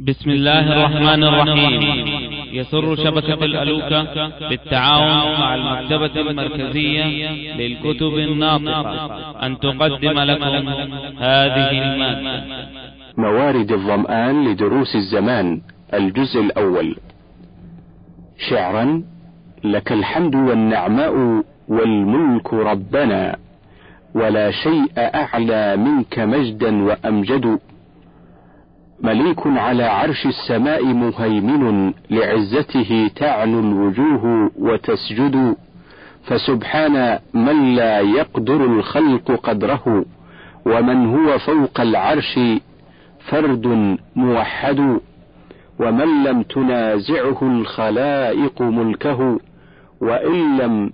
بسم الله الرحمن الرحيم. يسر شبكة الألوكة بالتعاون مع المكتبة المركزية للكتب الناطقة. أن تقدم لكم هذه المادة. موارد الظمآن لدروس الزمان الجزء الأول. شعرا لك الحمد والنعماء والملك ربنا ولا شيء أعلى منك مجدا وأمجد. مليك على عرش السماء مهيمن لعزته تعنو الوجوه وتسجد فسبحان من لا يقدر الخلق قدره ومن هو فوق العرش فرد موحد ومن لم تنازعه الخلائق ملكه وإن لم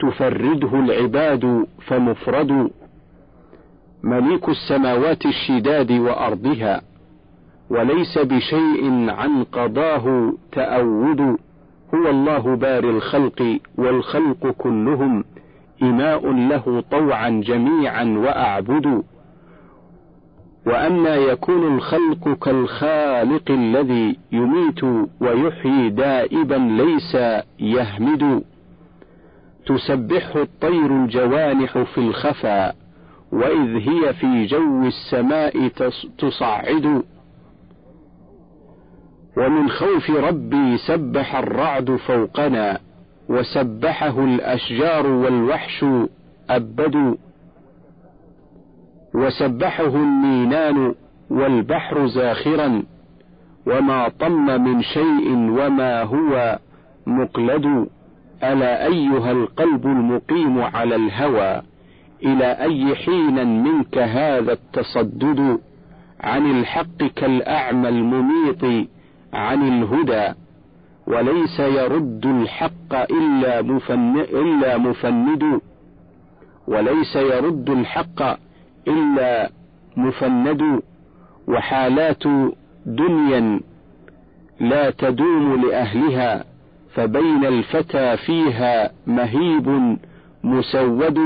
تفرده العباد فمفرد. مليك السماوات الشداد وأرضها وليس بشيء عن قضاه تأود. هو الله باري الخلق والخلق كلهم إماء له طوعا جميعا وأعبد. وأما يكون الخلق كالخالق الذي يميت ويحيي دائبا ليس يهمد. تسبحه الطير الجوانح في الخفا وإذ هي في جو السماء تصعد. ومن خوف ربي سبح الرعد فوقنا وسبحه الأشجار والوحش أبدوا وسبحه المينان والبحر زاخرا وما طم من شيء وما هو مقلد ألا أيها القلب المقيم على الهوى إلى أي حين منك هذا التصدد عن الحق كالأعمى المميط عن الهدى وليس يرد الحق إلا, مفن إلا مفند وليس يرد الحق إلا مفند وحالات دنيا لا تدوم لأهلها فبين الفتى فيها مهيب مسود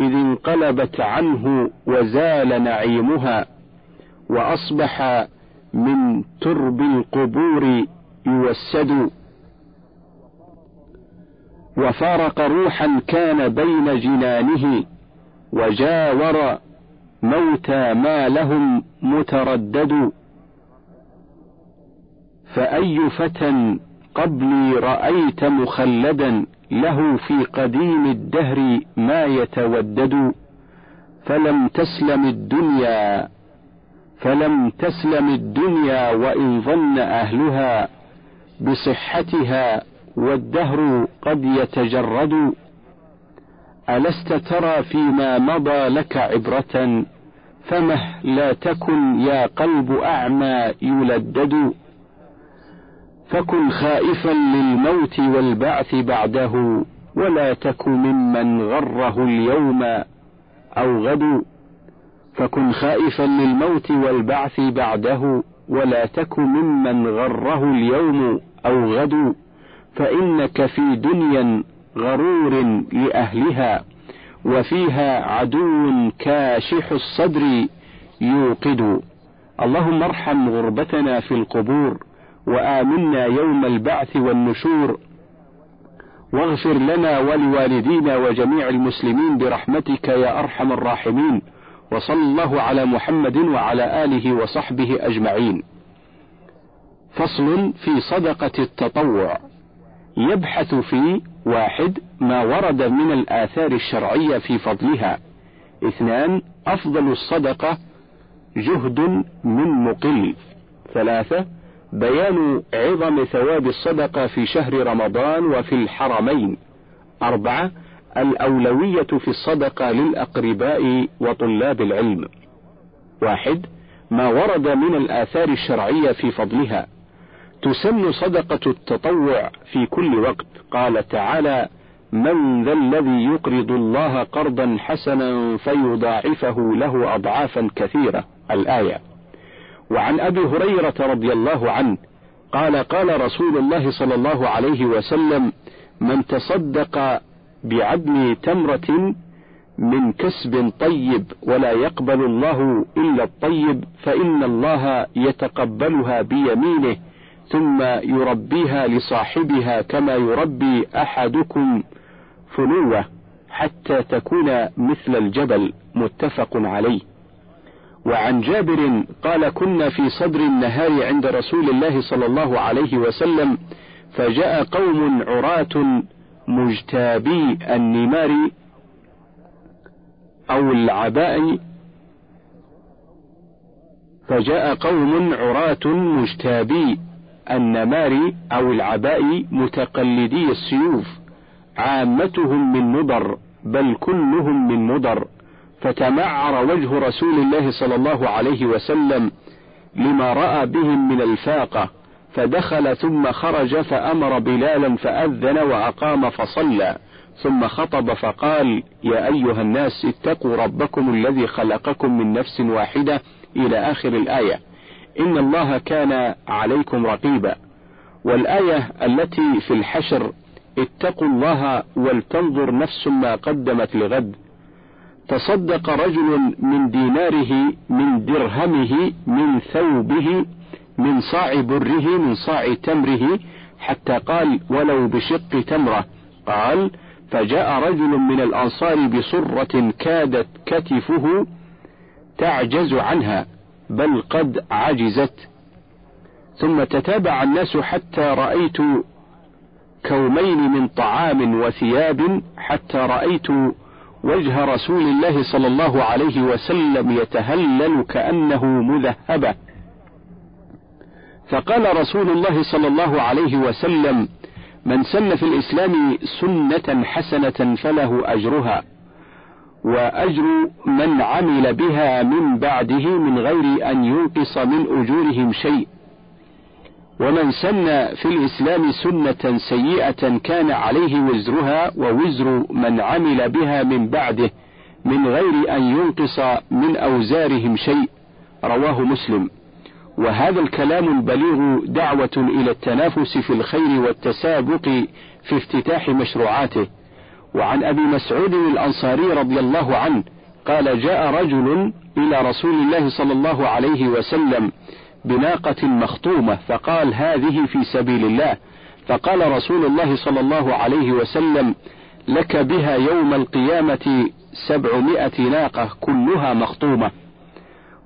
إذ انقلبت عنه وزال نعيمها وأصبح من ترب القبور يوسد. وفارق روحا كان بين جنانه وجاور موتى ما لهم متردد. فأي فتى قبلي رأيت مخلدا له في قديم الدهر ما يتودد. فلم تسلم الدنيا فلم تسلم الدنيا وإن ظن أهلها بصحتها والدهر قد يتجرد. ألست ترى فيما مضى لك عبرة؟ فمه لا تكن يا قلب أعمى يلدد. فكن خائفا للموت والبعث بعده ولا تك ممن غره اليوم أو غد. فكن خائفا للموت والبعث بعده ولا تك ممن غره اليوم أو غد فإنك في دنيا غرور لأهلها وفيها عدو كاشح الصدر يوقد. اللهم ارحم غربتنا في القبور وآمنا يوم البعث والنشور. واغفر لنا ولوالدينا وجميع المسلمين برحمتك يا أرحم الراحمين. وصلى الله على محمد وعلى آله وصحبه أجمعين. فصل في صدقة التطوع يبحث في واحد ما ورد من الآثار الشرعية في فضلها. اثنان أفضل الصدقة جهد من مقل. ثلاثة بيان عظم ثواب الصدقة في شهر رمضان وفي الحرمين. أربعة الأولوية في الصدقة للأقرباء وطلاب العلم. واحد ما ورد من الآثار الشرعية في فضلها. تسن صدقة التطوع في كل وقت، قال تعالى: من ذا الذي يقرض الله قرضا حسنا فيضاعفه له أضعافا كثيرة. الآية. وعن أبي هريرة رضي الله عنه قال قال رسول الله صلى الله عليه وسلم: من تصدق بعدل تمرة من كسب طيب ولا يقبل الله إلا الطيب فإن الله يتقبلها بيمينه ثم يربيها لصاحبها كما يربي أحدكم فلوة حتى تكون مثل الجبل. متفق عليه. وعن جابر قال كنا في صدر النهار عند رسول الله صلى الله عليه وسلم فجاء قوم عراة مجتابي النمار أو العباء فجاء قوم عراة مجتابي النمار أو العباء متقلدي السيوف عامتهم من مضر بل كلهم من مضر فتمعر وجه رسول الله صلى الله عليه وسلم لما رأى بهم من الفاقة. فدخل ثم خرج فأمر بلالا فأذن وأقام فصلى ثم خطب فقال يا أيها الناس اتقوا ربكم الذي خلقكم من نفس واحدة إلى آخر الآية. إن الله كان عليكم رقيبا. والآية التي في الحشر اتقوا الله ولتنظر نفس ما قدمت لغد. تصدق رجل من ديناره من درهمه من ثوبه من صاع بره من صاع تمره حتى قال ولو بشق تمره. قال فجاء رجل من الأنصار بصرة كادت كتفه تعجز عنها بل قد عجزت. ثم تتابع الناس حتى رأيت كومين من طعام وثياب حتى رأيت وجه رسول الله صلى الله عليه وسلم يتهلل كأنه مذهبة. فقال رسول الله صلى الله عليه وسلم من سن في الإسلام سنة حسنة فله أجرها وأجر من عمل بها من بعده من غير أن ينقص من أجورهم شيء ومن سن في الإسلام سنة سيئة كان عليه وزرها ووزر من عمل بها من بعده من غير أن ينقص من أوزارهم شيء. رواه مسلم. وهذا الكلام البليغ دعوة إلى التنافس في الخير والتسابق في افتتاح مشروعاته. وعن أبي مسعود الأنصاري رضي الله عنه قال جاء رجل إلى رسول الله صلى الله عليه وسلم بناقة مخطومة فقال هذه في سبيل الله. فقال رسول الله صلى الله عليه وسلم لك بها يوم القيامة سبعمائة ناقة كلها مخطومة.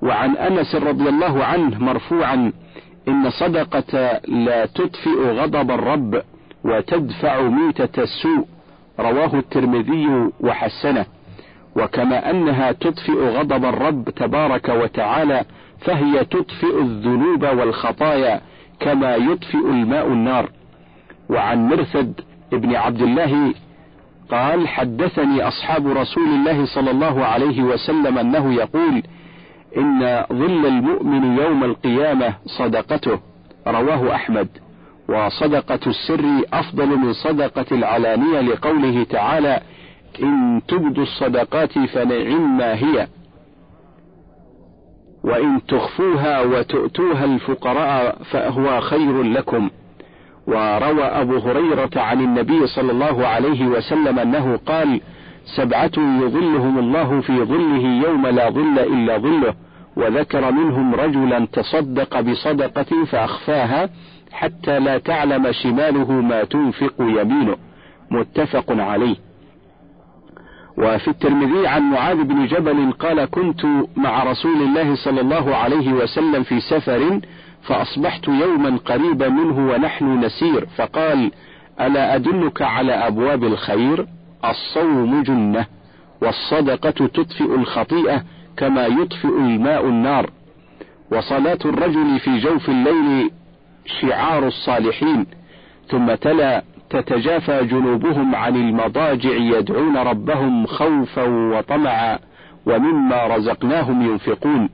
وعن أنس رضي الله عنه مرفوعا إن صدقة لا تطفئ غضب الرب وتدفع ميتة السوء رواه الترمذي وحسنه. وكما أنها تطفئ غضب الرب تبارك وتعالى فهي تطفئ الذنوب والخطايا كما يطفئ الماء النار. وعن مرثد ابن عبد الله قال حدثني أصحاب رسول الله صلى الله عليه وسلم أنه يقول إن ظل المؤمن يوم القيامة صدقته. رواه أحمد. وصدقة السر أفضل من صدقة العلانية لقوله تعالى إن تبدوا الصدقات فنعم ما هي. وإن تخفوها وتؤتوها الفقراء فهو خير لكم. وروى أبو هريرة عن النبي صلى الله عليه وسلم أنه قال سبعة يظلهم الله في ظله يوم لا ظل إلا ظله. وذكر منهم رجلا تصدق بصدقة فأخفاها حتى لا تعلم شماله ما تنفق يمينه. متفق عليه. وفي الترمذي عن معاذ بن جبل قال كنت مع رسول الله صلى الله عليه وسلم في سفر فأصبحت يوما قريبا منه ونحن نسير. فقال ألا أدلك على أبواب الخير؟ الصوم جنة والصدقة تطفئ الخطيئة كما يطفئ الماء النار. وصلاة الرجل في جوف الليل شعار الصالحين. ثم تلا تتجافى جنوبهم عن المضاجع يدعون ربهم خوفا وطمعا ومما رزقناهم ينفقون.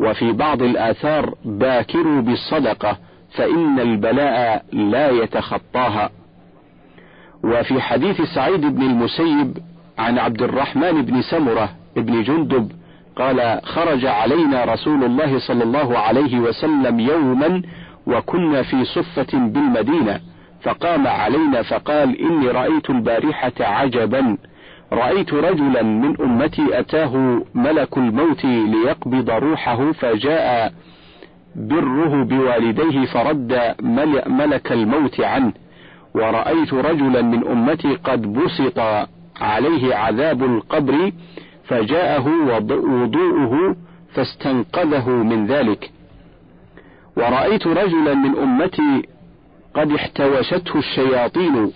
وفي بعض الآثار باكروا بالصدقة فإن البلاء لا يتخطاها. وفي حديث سعيد بن المسيب عن عبد الرحمن بن سمرة بن جندب قال خرج علينا رسول الله صلى الله عليه وسلم يوما وكنا في صفة بالمدينة فقام علينا فقال إني رأيت البارحة عجبا رأيت رجلا من أمتي أتاه ملك الموت ليقبض روحه فجاء بره بوالديه فرد ملك الموت عنه ورأيت رجلا من أمتي قد بسط عليه عذاب القبر فجاءه وضوءه فاستنقذه من ذلك. ورأيت رجلا من أمتي قد احتوشته الشياطين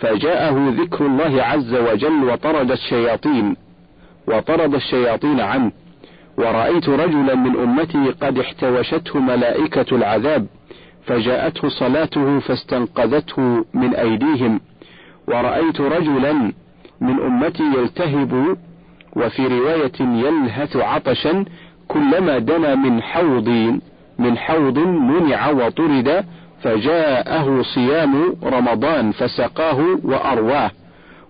فجاءه ذكر الله عز وجل وطرد الشياطين وطرد الشياطين عنه. ورأيت رجلا من أمتي قد احتوشته ملائكة العذاب فجاءته صلاته فاستنقذته من أيديهم. ورأيت رجلا من أمتي يلتهب وفي رواية يلهث عطشا كلما دنا من حوض من حوض منع وطرد فجاءه صيام رمضان فسقاه وأرواه.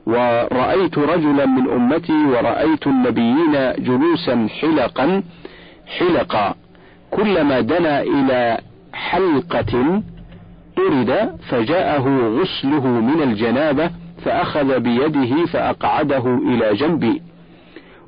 ورأيت رجلا من أمتي ورأيت النبيين جلوسا حلقا حلقا. كلما دنا إلى حلقة طرد فجاءه غسله من الجنابة فأخذ بيده فأقعده إلى جنبي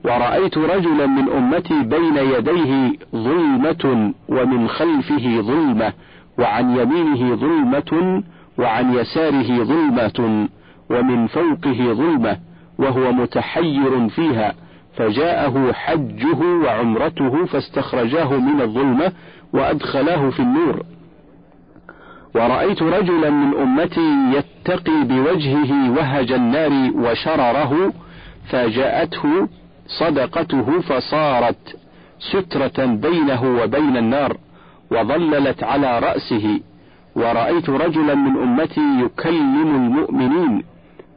ورأيت رجلا من أمتي بين يديه ظلمة ومن خلفه ظلمة وعن يمينه ظلمة وعن يساره ظلمة ومن فوقه ظلمة وهو متحير فيها فجاءه حجه وعمرته فاستخرجاه من الظلمة وأدخلاه في النور. ورأيت رجلا من أمتي يتقي بوجهه وهج النار وشرره فجاءته صدقته فصارت سترة بينه وبين النار وظللت على رأسه ورأيت رجلا من أمتي يكلم المؤمنين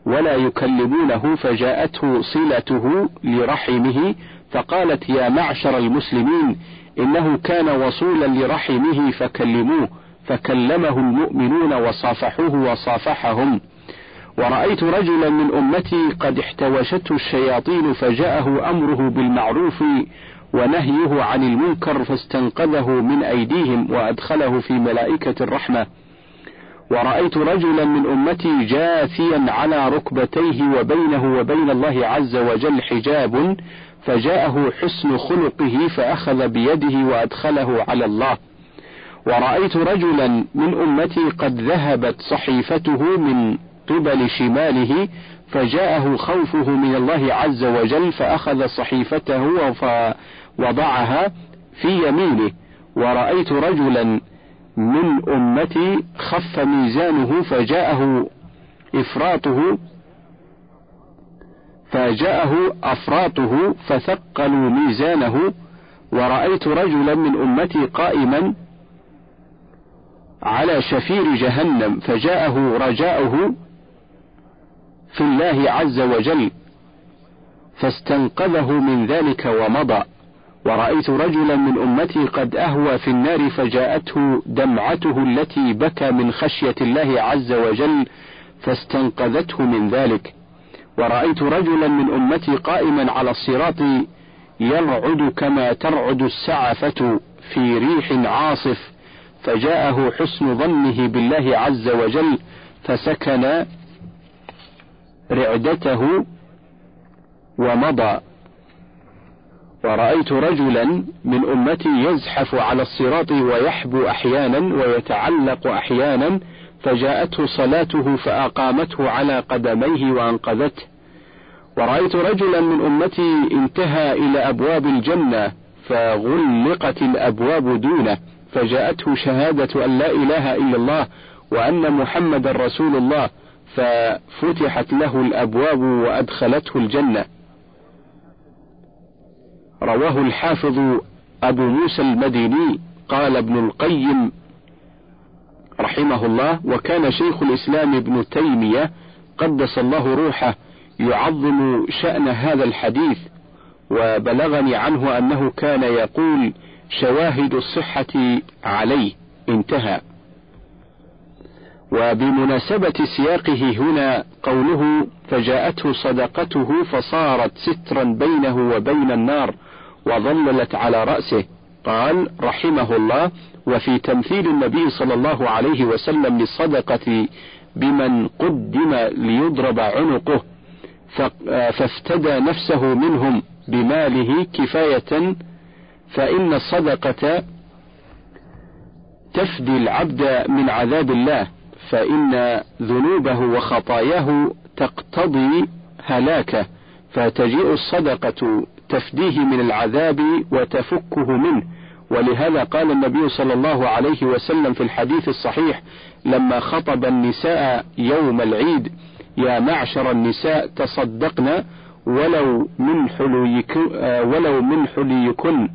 ولا يكلمونه فجاءته صلته لرحمه فقالت يا معشر المسلمين إنه كان وصولا لرحمه فكلموه فكلمه المؤمنون وصافحوه وصافحهم. ورأيت رجلا من أمتي قد احتوشته الشياطين فجاءه أمره بالمعروف ونهيه عن المنكر فاستنقذه من أيديهم وأدخله في ملائكة الرحمة. ورأيت رجلا من أمتي جاثيا على ركبتيه وبينه وبين الله عز وجل حجاب فجاءه حسن خلقه فأخذ بيده وأدخله على الله. ورأيت رجلا من أمتي قد ذهبت صحيفته من قبل شماله فجاءه خوفه من الله عز وجل فأخذ صحيفته ووضعها في يمينه. ورأيت رجلا من أمتي خف ميزانه فجاءه إفراطه فجاءه أفراطه فثقلوا ميزانه. ورأيت رجلا من أمتي قائما على شفير جهنم فجاءه رجاؤه في الله عز وجل فاستنقذه من ذلك ومضى. ورأيت رجلا من أمتي قد أهوى في النار فجاءته دمعته التي بكى من خشية الله عز وجل فاستنقذته من ذلك. ورأيت رجلا من أمتي قائما على الصراط يرعد كما ترعد السعفة في ريح عاصف فجاءه حسن ظنه بالله عز وجل فسكن رعدته ومضى. ورأيت رجلا من أمتي يزحف على الصراط ويحبو أحيانا ويتعلق أحيانا فجاءته صلاته فأقامته على قدميه وأنقذته. ورأيت رجلا من أمتي انتهى إلى أبواب الجنة فغلقت الأبواب دونه فجاءته شهادة أن لا إله إلا الله وأن محمد رسول الله. ففتحت له الأبواب وأدخلته الجنة. رواه الحافظ أبو موسى المديني قال ابن القيم رحمه الله وكان شيخ الإسلام ابن تيمية قدس الله روحه يعظم شأن هذا الحديث وبلغني عنه أنه كان يقول شواهد الصحة عليه. انتهى. وبمناسبة سياقه هنا قوله فجاءته صدقته فصارت سترا بينه وبين النار وظللت على رأسه. قال رحمه الله وفي تمثيل النبي صلى الله عليه وسلم للصدقة بمن قدم ليضرب عنقه فافتدى نفسه منهم بماله كفاية فإن الصدقة تفدي العبد من عذاب الله. فإن ذنوبه وخطاياه تقتضي هلاكه فتجيء الصدقة تفديه من العذاب وتفكه منه. ولهذا قال النبي صلى الله عليه وسلم في الحديث الصحيح لما خطب النساء يوم العيد يا معشر النساء تصدقن ولو من حليكن ولو من حليكن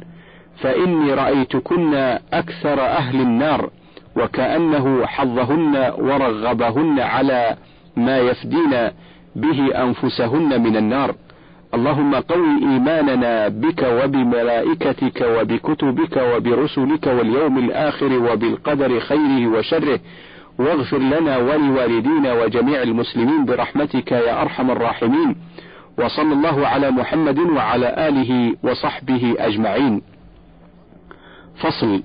فإني رأيتكن أكثر أهل النار وكأنه حظهن ورغبهن على ما يفدين به أنفسهن من النار. اللهم قوي إيماننا بك وبملائكتك وبكتبك وبرسلك واليوم الآخر وبالقدر خيره وشره. واغفر لنا ولوالدينا وجميع المسلمين برحمتك يا أرحم الراحمين. وصلى الله على محمد وعلى آله وصحبه أجمعين. فصل.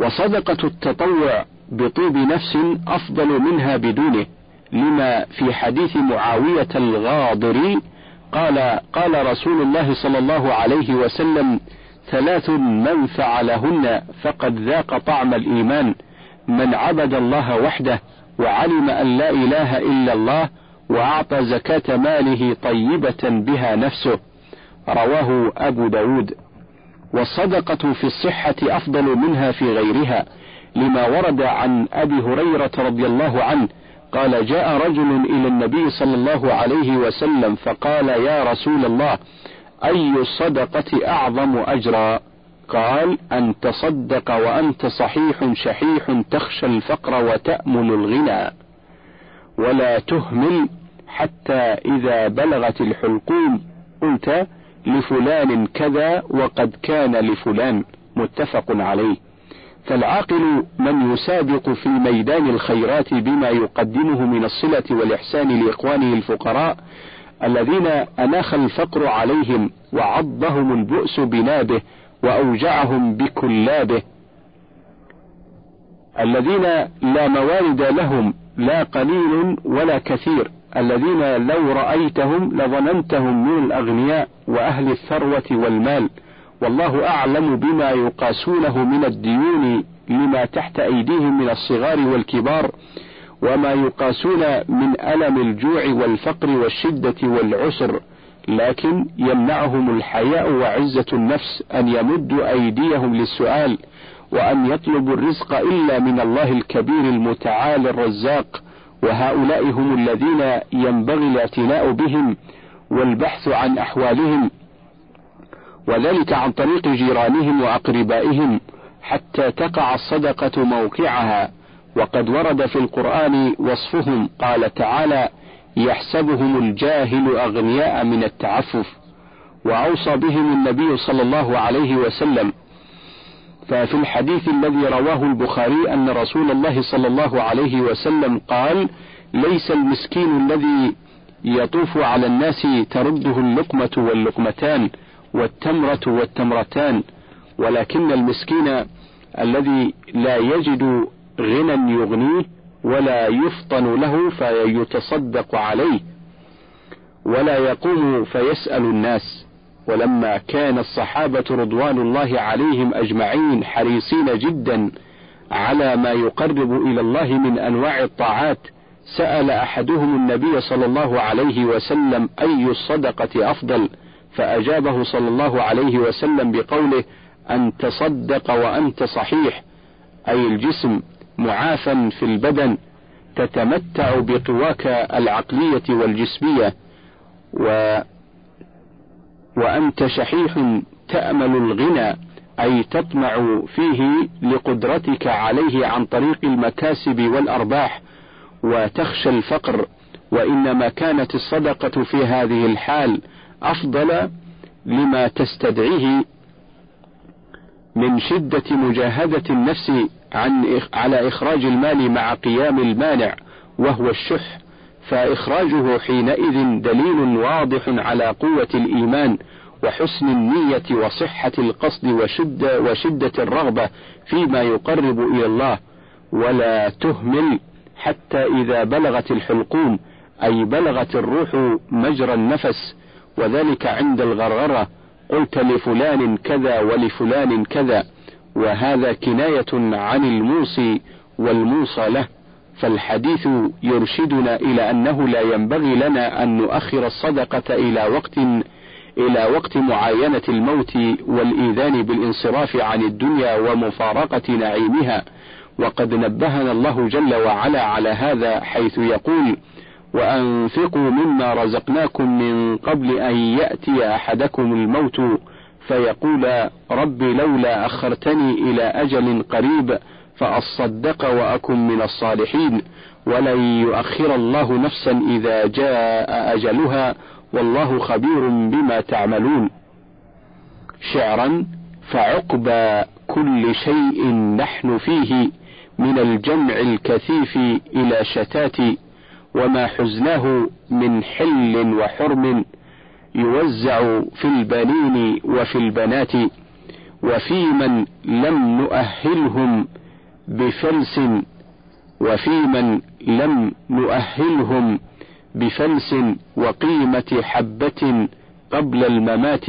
وصدقة التطوع بطيب نفس أفضل منها بدونه لما في حديث معاوية الغاضري قال قال رسول الله صلى الله عليه وسلم ثلاث من فعلهن فقد ذاق طعم الإيمان من عبد الله وحده وعلم أن لا إله إلا الله وأعطى زكاة ماله طيبة بها نفسه رواه أبو داود. والصدقة في الصحة أفضل منها في غيرها لما ورد عن أبي هريرة رضي الله عنه قال جاء رجل إلى النبي صلى الله عليه وسلم فقال يا رسول الله أي الصدقة أعظم أجرا؟ قال أن تصدق وأنت صحيح شحيح تخشى الفقر وتأمل الغنى. ولا تهمل حتى إذا بلغت الحلقوم. قلت لفلان كذا وقد كان لفلان متفق عليه. فالعاقل من يسابق في ميدان الخيرات بما يقدمه من الصلة والإحسان لإخوانه الفقراء الذين أناخ الفقر عليهم وعضهم البؤس بنابه وأوجعهم بكلابه الذين لا موارد لهم لا قليل ولا كثير. الذين لو رأيتهم لظننتهم من الأغنياء وأهل الثروة والمال والله أعلم بما يقاسونه من الديون لما تحت أيديهم من الصغار والكبار وما يقاسون من ألم الجوع والفقر والشدة والعسر لكن يمنعهم الحياء وعزة النفس أن يمدوا أيديهم للسؤال وأن يطلبوا الرزق إلا من الله الكبير المتعال الرزاق وهؤلاء هم الذين ينبغي الاعتناء بهم والبحث عن أحوالهم وذلك عن طريق جيرانهم وأقربائهم حتى تقع الصدقة موقعها. وقد ورد في القرآن وصفهم قال تعالى يحسبهم الجاهل أغنياء من التعفف وأوصى بهم النبي صلى الله عليه وسلم ففي الحديث الذي رواه البخاري أن رسول الله صلى الله عليه وسلم قال ليس المسكين الذي يطوف على الناس ترده اللقمة واللقمتان والتمرة والتمرتان ولكن المسكين الذي لا يجد غنى يغنيه ولا يفطن له فيتصدق عليه ولا يقوم فيسأل الناس. ولما كان الصحابة رضوان الله عليهم أجمعين حريصين جدا على ما يقرب إلى الله من أنواع الطاعات سأل أحدهم النبي صلى الله عليه وسلم أي الصدقة أفضل فأجابه صلى الله عليه وسلم بقوله أن تصدق وأنت صحيح. أي الجسم معافى في البدن تتمتع بقواك العقلية والجسمية. و وأنت شحيح تأمل الغنى أي تطمع فيه لقدرتك عليه عن طريق المكاسب والأرباح وتخشى الفقر. وإنما كانت الصدقة في هذه الحال أفضل لما تستدعيه من شدة مجاهدة النفس عن على إخراج المال مع قيام المانع وهو الشح. فإخراجه حينئذ دليل واضح على قوة الإيمان وحسن النية وصحة القصد وشدة, وشدة الرغبة فيما يقرب إلى الله. ولا تهمل حتى إذا بلغت الحلقوم أي بلغت الروح مجرى النفس وذلك عند الغرغرة. قلت لفلان كذا ولفلان كذا وهذا كناية عن الموصي والموصى له. فالحديث يرشدنا إلى أنه لا ينبغي لنا أن نؤخر الصدقة إلى وقت إلى وقت معاينة الموت والإيذان بالانصراف عن الدنيا ومفارقة نعيمها. وقد نبهنا الله جل وعلا على هذا حيث يقول وأنفقوا مما رزقناكم من قبل أن يأتي أحدكم الموت. فيقول رب لولا أخرتني إلى أجل قريب فأصدق وأكن من الصالحين ولن يؤخر الله نفسا إذا جاء أجلها والله خبير بما تعملون. شعرا فعقبى كل شيء نحن فيه من الجمع الكثيف إلى شتات وما حزناه من حل وحرم يوزع في البنين وفي البنات وفي من لم نؤهلهم بفلس وفي من لم نؤهلهم بفلس وقيمة حبة قبل الممات.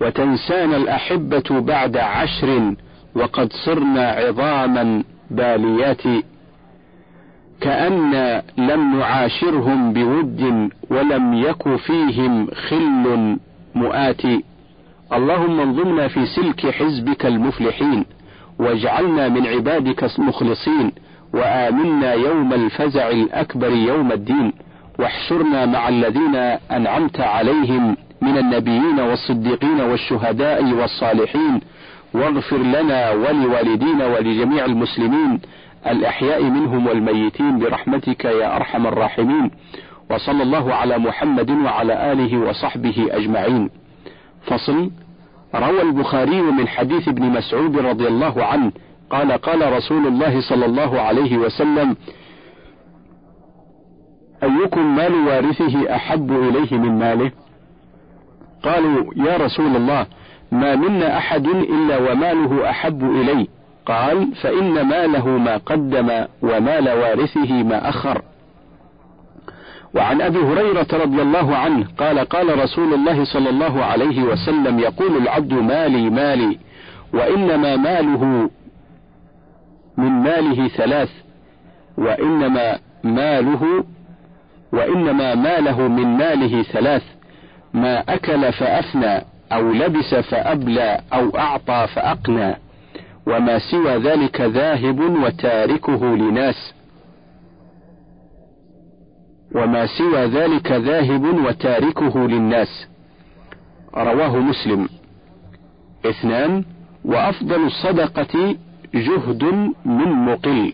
وتنسانا الأحبة بعد عشر وقد صرنا عظاما باليات. كأن لم نعاشرهم بود ولم يك فيهم خل مؤاتي اللهم انظمنا في سلك حزبك المفلحين. واجعلنا من عبادك المخلصين وآمنا يوم الفزع الأكبر يوم الدين واحشرنا مع الذين أنعمت عليهم من النبيين والصديقين والشهداء والصالحين واغفر لنا ولوالدينا ولجميع المسلمين الأحياء منهم والميتين برحمتك يا أرحم الراحمين وصلى الله على محمد وعلى آله وصحبه أجمعين. فصل روى البخاري من حديث ابن مسعود رضي الله عنه قال قال رسول الله صلى الله عليه وسلم أيكم مال وارثه أحب إليه من ماله؟ قالوا يا رسول الله ما منا أحد إلا وماله أحب إليه قال فإن ماله ما قدم ومال وارثه ما أخر. وعن أبي هريرة رضي الله عنه قال قال رسول الله صلى الله عليه وسلم يقول العبد مالي مالي وإنما ماله من ماله ثلاث وإنما ماله وإنما ماله من ماله ثلاث ما أكل فأفنى أو لبس فأبلى أو أعطى فأقنى وما سوى ذلك ذاهب وتاركه لناس وما سوى ذلك ذاهب وتاركه للناس. رواه مسلم. اثنان وأفضل الصدقة جهد من مقل.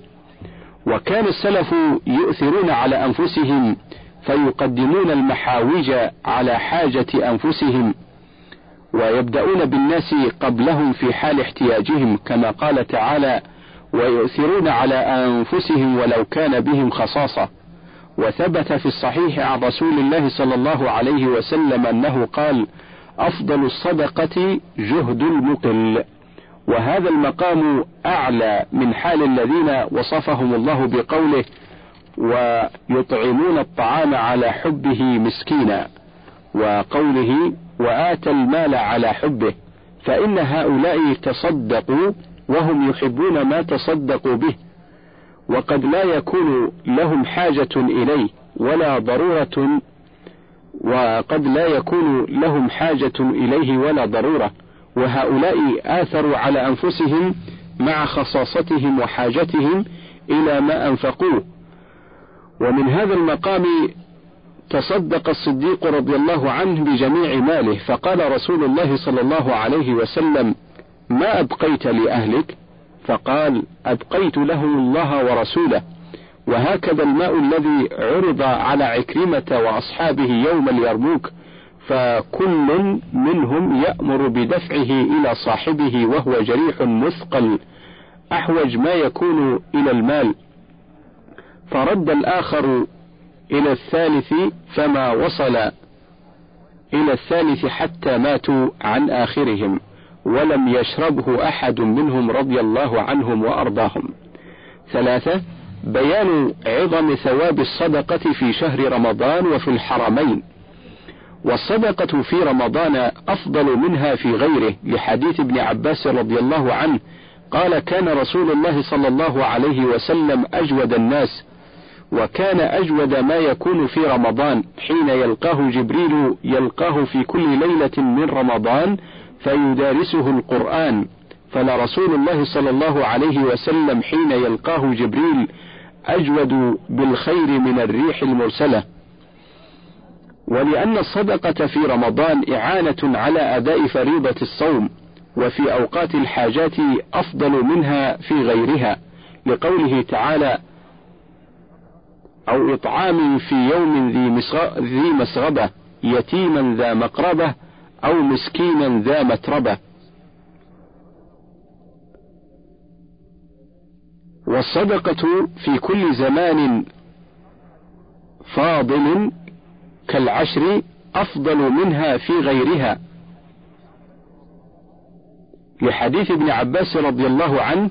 وكان السلف يؤثرون على أنفسهم فيقدمون المحاوج على حاجة أنفسهم ويبدأون بالناس قبلهم في حال احتياجهم كما قال تعالى ويؤثرون على أنفسهم ولو كان بهم خصاصة وثبت في الصحيح عن رسول الله صلى الله عليه وسلم أنه قال أفضل الصدقة جهد المقل. وهذا المقام أعلى من حال الذين وصفهم الله بقوله ويطعمون الطعام على حبه مسكينا. وقوله وآتى المال على حبه. فإن هؤلاء تصدقوا وهم يحبون ما تصدقوا به. وقد لا يكون لهم حاجة إليه ولا ضرورة وقد لا يكون لهم حاجة إليه ولا ضرورة. وهؤلاء آثروا على أنفسهم مع خصاصتهم وحاجتهم إلى ما أنفقوه. ومن هذا المقام تصدق الصديق رضي الله عنه بجميع ماله فقال رسول الله صلى الله عليه وسلم ما أبقيت لأهلك؟ فقال أبقيت لهم الله ورسوله وهكذا الماء الذي عرض على عكرمة وأصحابه يوم اليرموك فكل منهم يأمر بدفعه إلى صاحبه وهو جريح مثقل أحوج ما يكون إلى المال. فرد الآخر إلى الثالث فما وصل إلى الثالث حتى ماتوا عن آخرهم. ولم يشربه أحد منهم رضي الله عنهم وأرضاهم. ثلاثة بيان عظم ثواب الصدقة في شهر رمضان وفي الحرمين. والصدقة في رمضان أفضل منها في غيره لحديث ابن عباس رضي الله عنه قال كان رسول الله صلى الله عليه وسلم أجود الناس وكان أجود ما يكون في رمضان حين يلقاه جبريل يلقاه في كل ليلة من رمضان فيدارسه القرآن. فلرسول الله صلى الله عليه وسلم حين يلقاه جبريل أجود بالخير من الريح المرسلة. ولأن الصدقة في رمضان إعانة على أداء فريضة الصوم وفي أوقات الحاجات أفضل منها في غيرها لقوله تعالى أو إطعام في يوم ذي مسغبة يتيما ذا مقربة أو مسكينا ذا متربة. والصدقة في كل زمان فاضل كالعشر أفضل منها في غيرها. لحديث ابن عباس رضي الله عنه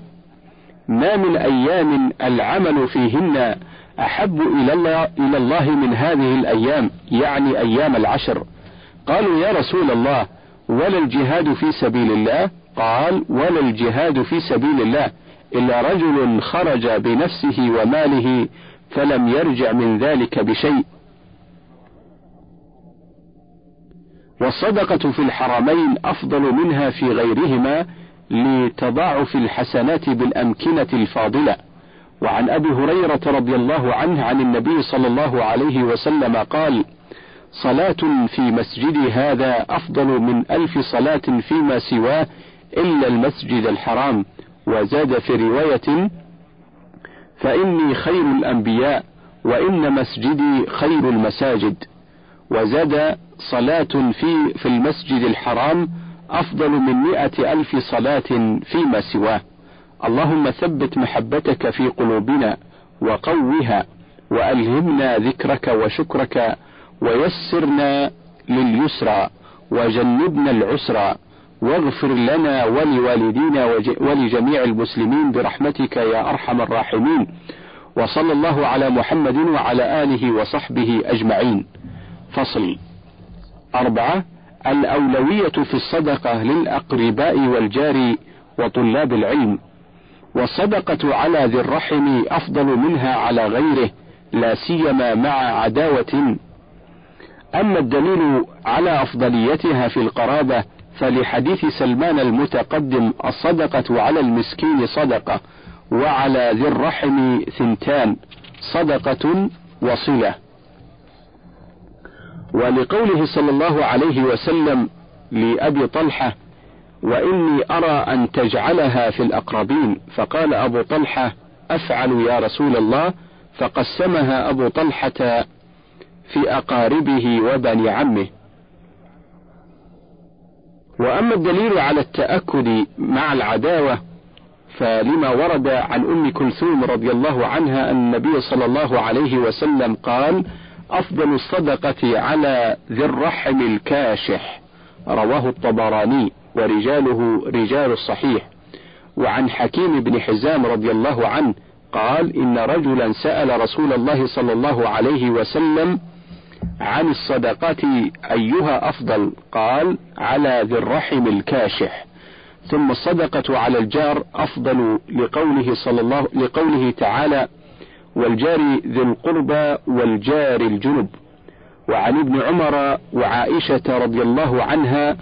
ما من أيام العمل فيهن أحب إلى الله, إلى الله من هذه الأيام يعني أيام العشر. قالوا يا رسول الله ولا الجهاد في سبيل الله؟ قال ولا الجهاد في سبيل الله إلا رجل خرج بنفسه وماله فلم يرجع من ذلك بشيء. والصدقة في الحرمين أفضل منها في غيرهما لتضاعف الحسنات بالأمكنة الفاضلة. وعن أبي هريرة رضي الله عنه عن النبي صلى الله عليه وسلم قال صلاة في مسجدي هذا أفضل من ألف صلاة فيما سواه إلا المسجد الحرام. وزاد في رواية فإني خير الأنبياء وإن مسجدي خير المساجد. وزاد صلاة في في المسجد الحرام أفضل من مئة ألف صلاة فيما سواه. اللهم ثبت محبتك في قلوبنا وقوها وألهمنا ذكرك وشكرك ويسرنا لليسرى وجنبنا العسرى واغفر لنا ولوالدينا ولجميع المسلمين برحمتك يا أرحم الراحمين. وصلى الله على محمد وعلى آله وصحبه أجمعين. فصل أربعة. الأولوية في الصدقة للأقرباء والجار وطلاب العلم. والصدقة على ذي الرحم أفضل منها على غيره لا سيما مع عداوة أما الدليل على أفضليتها في القرابة فلحديث سلمان المتقدم الصدقة على المسكين صدقة وعلى ذي الرحم ثنتان صدقة وصلة. ولقوله صلى الله عليه وسلم لأبي طلحة وإني أرى أن تجعلها في الأقربين فقال أبو طلحة أفعل يا رسول الله فقسمها أبو طلحة في أقاربه وبني عمه. وأما الدليل على التأكد مع العداوة فلما ورد عن أم كلثوم رضي الله عنها أن النبي صلى الله عليه وسلم قال أفضل الصدقة على ذي الرحم الكاشح رواه الطبراني ورجاله رجال الصحيح. وعن حكيم بن حزام رضي الله عنه قال إن رجلا سأل رسول الله صلى الله عليه وسلم عن الصدقات أيها أفضل قال على ذي الرحم الكاشح. ثم الصدقة على الجار أفضل لقوله صلى الله لقوله تعالى والجار ذي القربى والجار الجنب. وعن ابن عمر وعائشة رضي الله عنها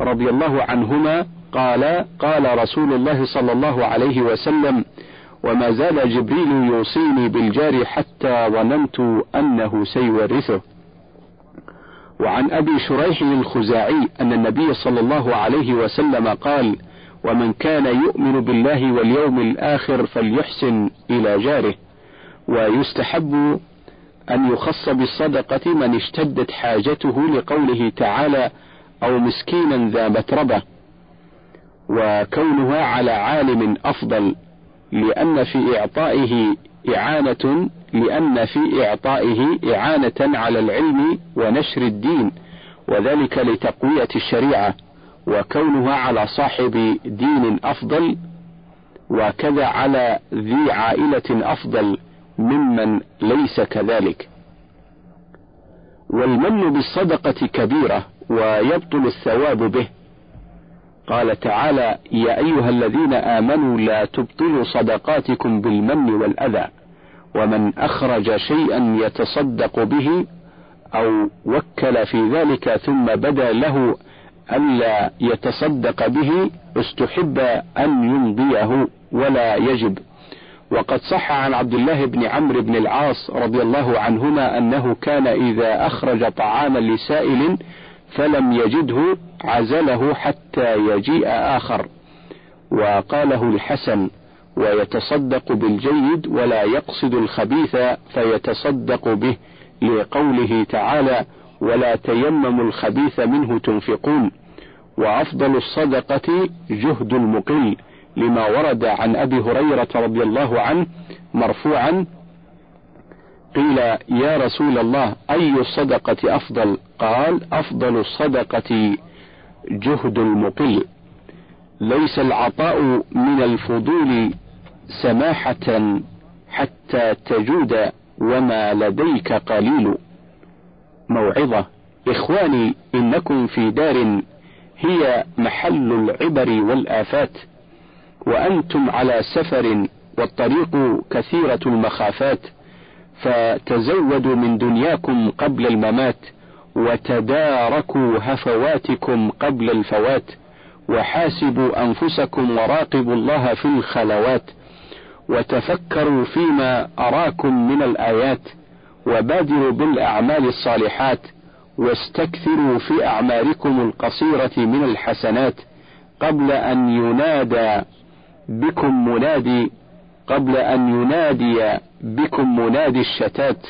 رضي الله عنهما قال قال رسول الله صلى الله عليه وسلم وما زال جبريل يوصيني بالجار حتى ظننت أنه سيورثه. وعن أبي شريح الخزاعي أن النبي صلى الله عليه وسلم قال ومن كان يؤمن بالله واليوم الآخر فليحسن إلى جاره. ويستحب أن يخص بالصدقة من اشتدت حاجته لقوله تعالى أو مسكينا ذا متربة. وكونها على عالم أفضل لأن في إعطائه إعانة لأن في إعطائه إعانة على العلم ونشر الدين وذلك لتقوية الشريعة وكونها على صاحب دين أفضل وكذا على ذي عائلة أفضل ممن ليس كذلك. والمن بالصدقة كبيرة ويبطل الثواب به. قال تعالى يا أيها الذين آمنوا لا تبطلوا صدقاتكم بالمن والأذى. ومن أخرج شيئا يتصدق به أو وكل في ذلك ثم بدا له ألا يتصدق به استحب أن يمضيه ولا يجب. وقد صح عن عبد الله بن عمرو بن العاص رضي الله عنهما أنه كان إذا أخرج طعاما لسائل فلم يجده عزله حتى يجيء آخر. وقاله الحسن ويتصدق بالجيد ولا يقصد الخبيث فيتصدق به لقوله تعالى ولا تيمموا الخبيث منه تنفقون. وأفضل الصدقة جهد المقل لما ورد عن أبي هريرة رضي الله عنه مرفوعا قيل يا رسول الله أي الصدقة أفضل؟ قال أفضل الصدقة جهد المقل. ليس العطاء من الفضول سماحة حتى تجود وما لديك قليل. موعظة. إخواني إنكم في دار هي محل العبر والآفات وأنتم على سفر والطريق كثيرة المخافات فتزودوا من دنياكم قبل الممات وتداركوا هفواتكم قبل الفوات وحاسبوا أنفسكم وراقبوا الله في الخلوات. وتفكروا فيما أراكم من الآيات وبادروا بالأعمال الصالحات واستكثروا في أعمالكم القصيرة من الحسنات قبل أن ينادى بكم منادي قبل أن ينادي بكم منادي الشتات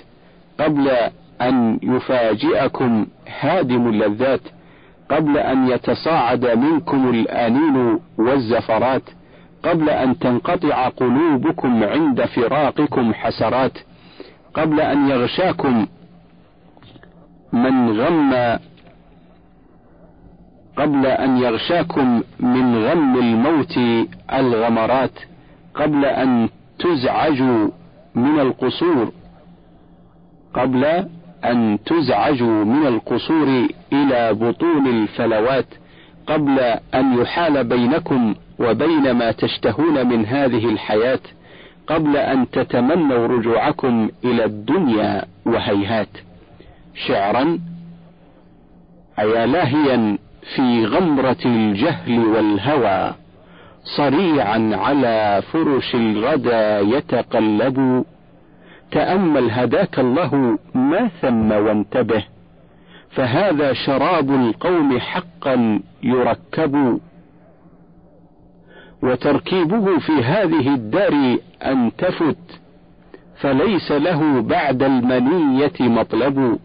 قبل أن يفاجئكم هادم اللذات قبل أن يتصاعد منكم الآنين والزفرات قبل أن تنقطع قلوبكم عند فراقكم حسرات قبل أن يغشاكم من غم قبل أن يغشاكم من غم الموت الغمرات قبل أن تزعجوا من القصور قبل أن تزعجوا من القصور إلى بطون الفلوات قبل أن يحال بينكم وبين ما تشتهون من هذه الحياة قبل أن تتمنوا رجوعكم إلى الدنيا وهيهات. شعرا أيا لاهيا في غمرة الجهل والهوى صريعا على فرش الغدى يتقلب. تأمل هداك الله ما ثم وانتبه فهذا شراب القوم حقا يركب. وتركيبه في هذه الدار أن تفت فليس له بعد المنية مطلب.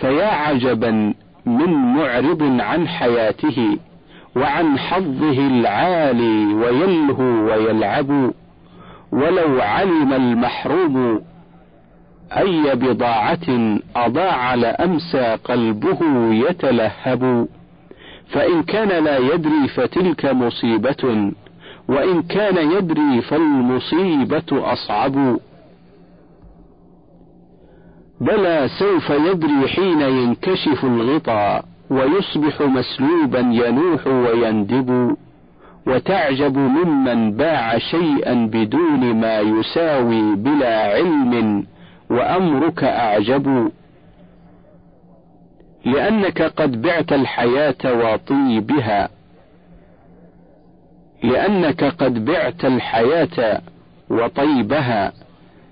فيا عجبا من معرض عن حياته وعن حظه العالي ويلهو ويلعب. ولو علم المحروم أي بضاعة أضاع لأمسى قلبه يتلهب. فإن كان لا يدري فتلك مصيبة وإن كان يدري فالمصيبة أصعب. بلى سوف يدري حين ينكشف الغطاء ويصبح مسلوبا ينوح ويندب. وتعجب ممن باع شيئا بدون ما يساوي بلا علم وأمرك أعجب. لأنك قد بعت الحياة وطيبها. لأنك قد بعت الحياة وطيبها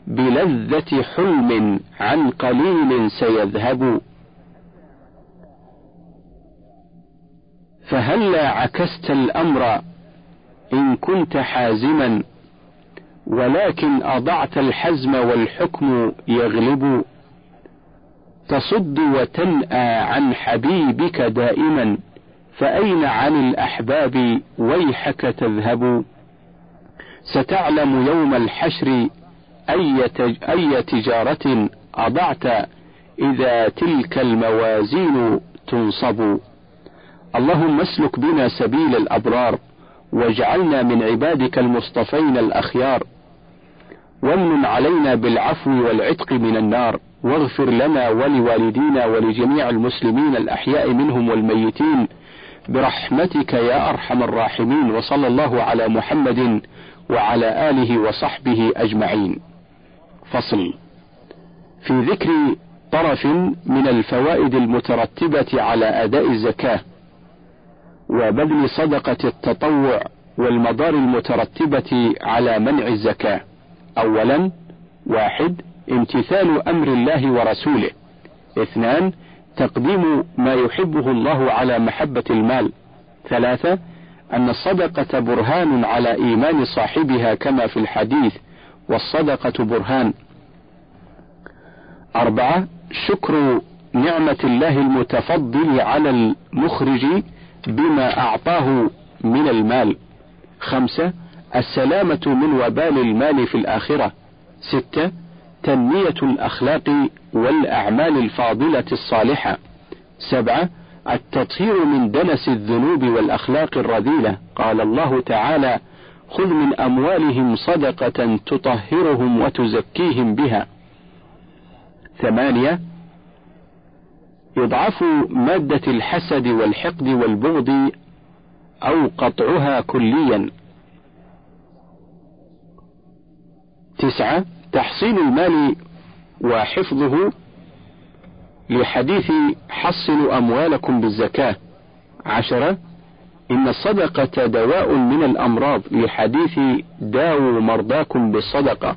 بلذة حلم عن قليل سيذهب. فهلا عكست الأمر إن كنت حازما ولكن أضعت الحزم والحكم يغلب؟ تصد وتنأى عن حبيبك دائما فأين عن الأحباب ويحك تذهب؟ ستعلم يوم الحشر أي, أي تجارة أضعت إذا تلك الموازين تنصب. اللهم اسلك بنا سبيل الأبرار واجعلنا من عبادك المصطفين الأخيار. وامن علينا بالعفو والعتق من النار. واغفر لنا ولوالدينا ولجميع المسلمين الأحياء منهم والميتين برحمتك يا أرحم الراحمين وصلى الله على محمد وعلى آله وصحبه أجمعين. فصل. في ذكر طرف من الفوائد المترتبة على أداء الزكاة وبذل صدقة التطوع والمضار المترتبة على منع الزكاة. أولا واحد امتثال أمر الله ورسوله. اثنان تقديم ما يحبه الله على محبة المال. ثلاثة أن الصدقة برهان على إيمان صاحبها كما في الحديث والصدقة برهان. أربعة شكر نعمة الله المتفضل على المخرج بما أعطاه من المال. خمسة السلامة من وبال المال في الآخرة. ستة تنمية الأخلاق والأعمال الفاضلة الصالحة. سبعة التطهير من دنس الذنوب والأخلاق الرذيلة. قال الله تعالى خذ من أموالهم صدقة تطهرهم وتزكيهم بها. ثمانية يضعف مادة الحسد والحقد والبغض أو قطعها كليا. تسعة تحصيل المال وحفظه لحديث حصلوا أموالكم بالزكاة. عشرة إن الصدقة دواء من الأمراض لحديث داووا مرضاكم بالصدقة.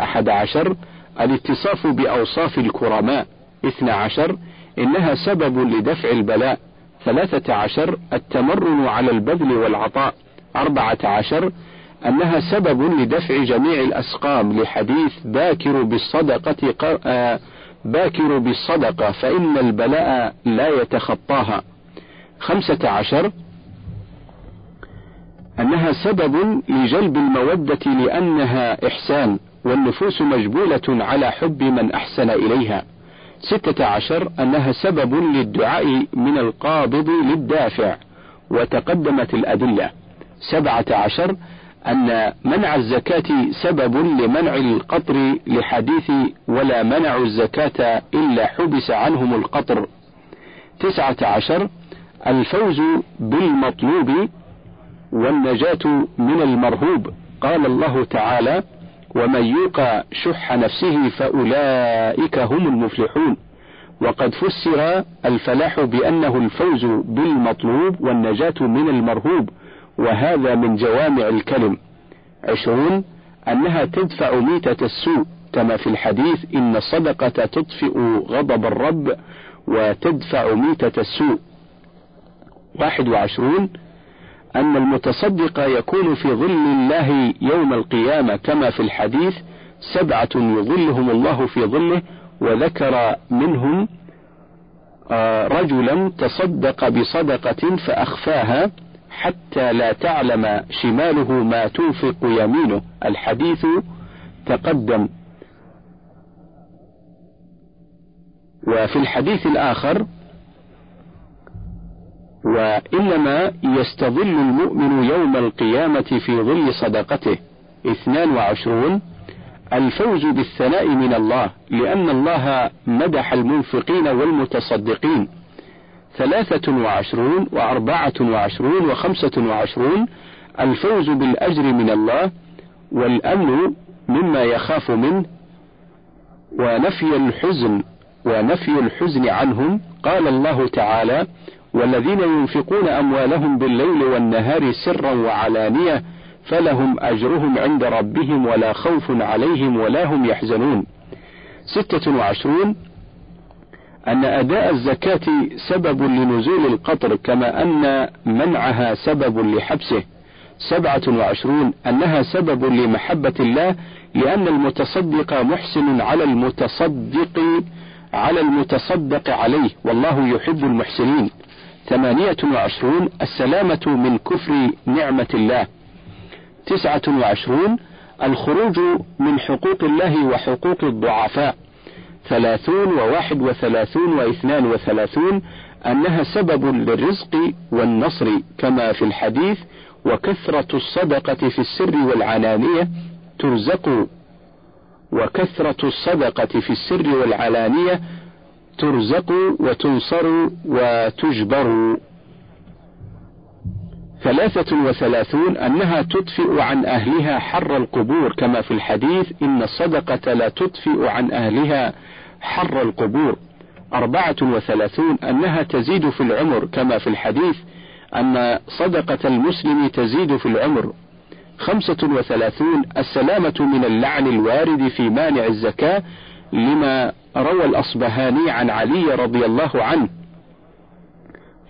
أحد عشر الاتصاف بأوصاف الكرماء. اثنى عشر إنها سبب لدفع البلاء. ثلاثة عشر التمرن على البذل والعطاء. أربعة عشر أنها سبب لدفع جميع الأسقام لحديث باكر بالصدقة آه، باكر بالصدقة فإن البلاء لا يتخطاها. خمسة عشر أنها سبب لجلب المودة لأنها إحسان والنفوس مجبولة على حب من أحسن إليها. ستة عشر أنها سبب للدعاء من القابض للدافع وتقدمت الأدلة. سبعة عشر أن منع الزكاة سبب لمنع القطر لحديث ولا منعوا الزكاة إلا حبس عنهم القطر. تسعة عشر الفوز بالمطلوب والنجاة من المرهوب. قال الله تعالى ومن يوق شح نفسه فأولئك هم المفلحون وقد فسر الفلاح بأنه الفوز بالمطلوب والنجاة من المرهوب. وهذا من جوامع الكلم. عشرون أنها تدفع ميتة السوء كما في الحديث إن الصدقة تطفئ غضب الرب وتدفع ميتة السوء. واحد وعشرون أن المتصدق يكون في ظل الله يوم القيامة كما في الحديث سبعة يظلهم الله في ظله وذكر منهم آه، رجلا تصدق بصدقة فأخفاها. حتى لا تعلم شماله ما تنفق يمينه. الحديث تقدم. وفي الحديث الآخر وإنما يستظل المؤمن يوم القيامة في ظل صدقته. اثنان وعشرون. الفوز بالثناء من الله لأن الله مدح المنفقين والمتصدقين. ثلاثة وعشرون وأربعة وعشرون وخمسة وعشرون الفوز بالأجر من الله والأمن مما يخاف منه ونفي الحزن ونفي الحزن عنهم. قال الله تعالى والذين ينفقون أموالهم بالليل والنهار سرا وعلانية فلهم أجرهم عند ربهم ولا خوف عليهم ولا هم يحزنون. ستة وعشرون أن أداء الزكاة سبب لنزول القطر كما أن منعها سبب لحبسه. سبعة وعشرون أنها سبب لمحبة الله لأن المتصدق محسن على المتصدق على المتصدق عليه والله يحب المحسنين. ثمانية وعشرون السلامة من كفر نعمة الله. تسعة وعشرون الخروج من حقوق الله وحقوق الضعفاء. ثلاثون وواحد وثلاثون واثنان وثلاثون أنها سبب للرزق والنصر كما في الحديث وكثرة الصدقة في السر والعلانية ترزق وكثرة الصدقة في السر والعلانية ترزق وتنصر وتجبر ثلاثة وثلاثون أنها تطفئ عن أهلها حر القبور كما في الحديث إن الصدقة لا تطفئ عن أهلها حر القبور. أربعة وثلاثون أنها تزيد في العمر كما في الحديث أن صدقة المسلم تزيد في العمر. خمسة وثلاثون السلامة من اللعن الوارد في مانع الزكاة لما روى الأصبهاني عن علي رضي الله عنه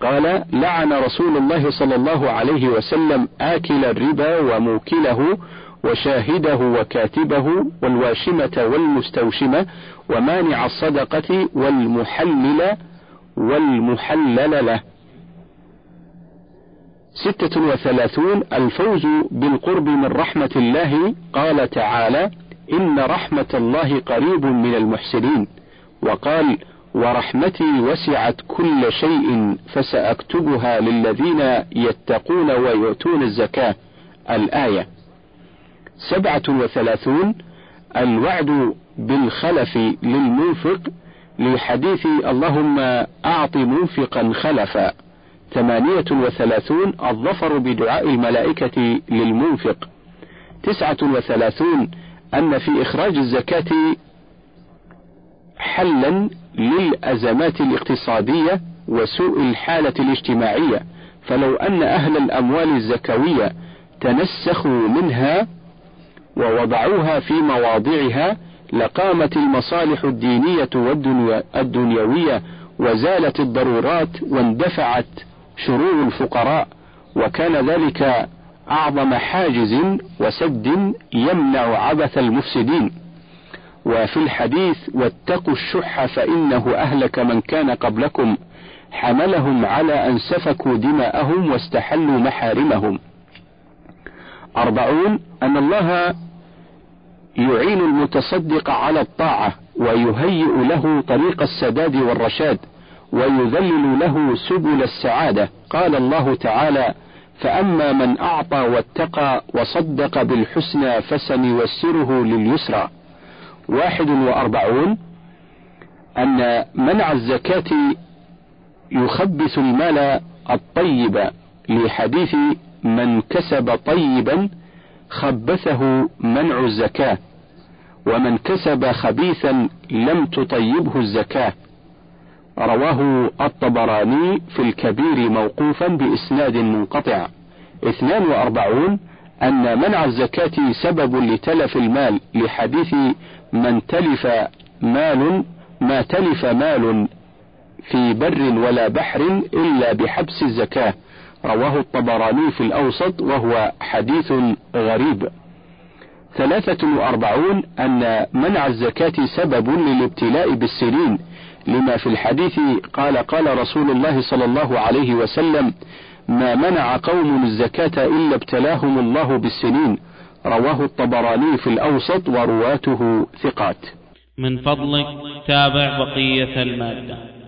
قال لعن رسول الله صلى الله عليه وسلم آكل الربا وموكله وشاهده وكاتبه والواشمة والمستوشمة ومانع الصدقة والمحلل والمحلل له. ستة وثلاثون الفوز بالقرب من رحمة الله. قال تعالى إن رحمة الله قريب من المحسنين. وقال ورحمتي وسعت كل شيء فسأكتبها للذين يتقون ويؤتون الزكاة. الآية سبعة وثلاثون الوعد بالخلف للمنفق لحديث اللهم أعط منفقا خلفا. ثمانية وثلاثون الظفر بدعاء الملائكة للمنفق. تسعة وثلاثون أن في إخراج الزكاة حلا للأزمات الاقتصادية وسوء الحالة الاجتماعية. فلو أن أهل الأموال الزكوية تنسخوا منها ووضعوها في مواضعها لقامت المصالح الدينية والدنيوية وزالت الضرورات واندفعت شرور الفقراء وكان ذلك أعظم حاجز وسد يمنع عبث المفسدين. وفي الحديث واتقوا الشح فإنه أهلك من كان قبلكم حملهم على أن سفكوا دماءهم واستحلوا محارمهم. أربعون أن الله يعين المتصدق على الطاعة ويهيئ له طريق السداد والرشاد ويذلل له سبل السعادة. قال الله تعالى فأما من أعطى واتقى وصدق بالحسنى فسنيسره لليسرى. واحد وأربعون أن منع الزكاة يخبث المال الطيب لحديث من كسب طيبا خبثه منع الزكاة ومن كسب خبيثا لم تطيبه الزكاة. رواه الطبراني في الكبير موقوفا بإسناد منقطع. اثنان وأربعون أن منع الزكاة سبب لتلف المال لحديث من تلف مال ما تلف مال في بر ولا بحر إلا بحبس الزكاة. رواه الطبراني في الأوسط وهو حديث غريب. ثلاثة وأربعون أن منع الزكاة سبب للابتلاء بالسنين لما في الحديث قال قال رسول الله صلى الله عليه وسلم ما منع قوم الزكاة إلا ابتلاهم الله بالسنين. رواه الطبراني في الأوسط ورواته ثقات. من فضلك تابع بقية المادة.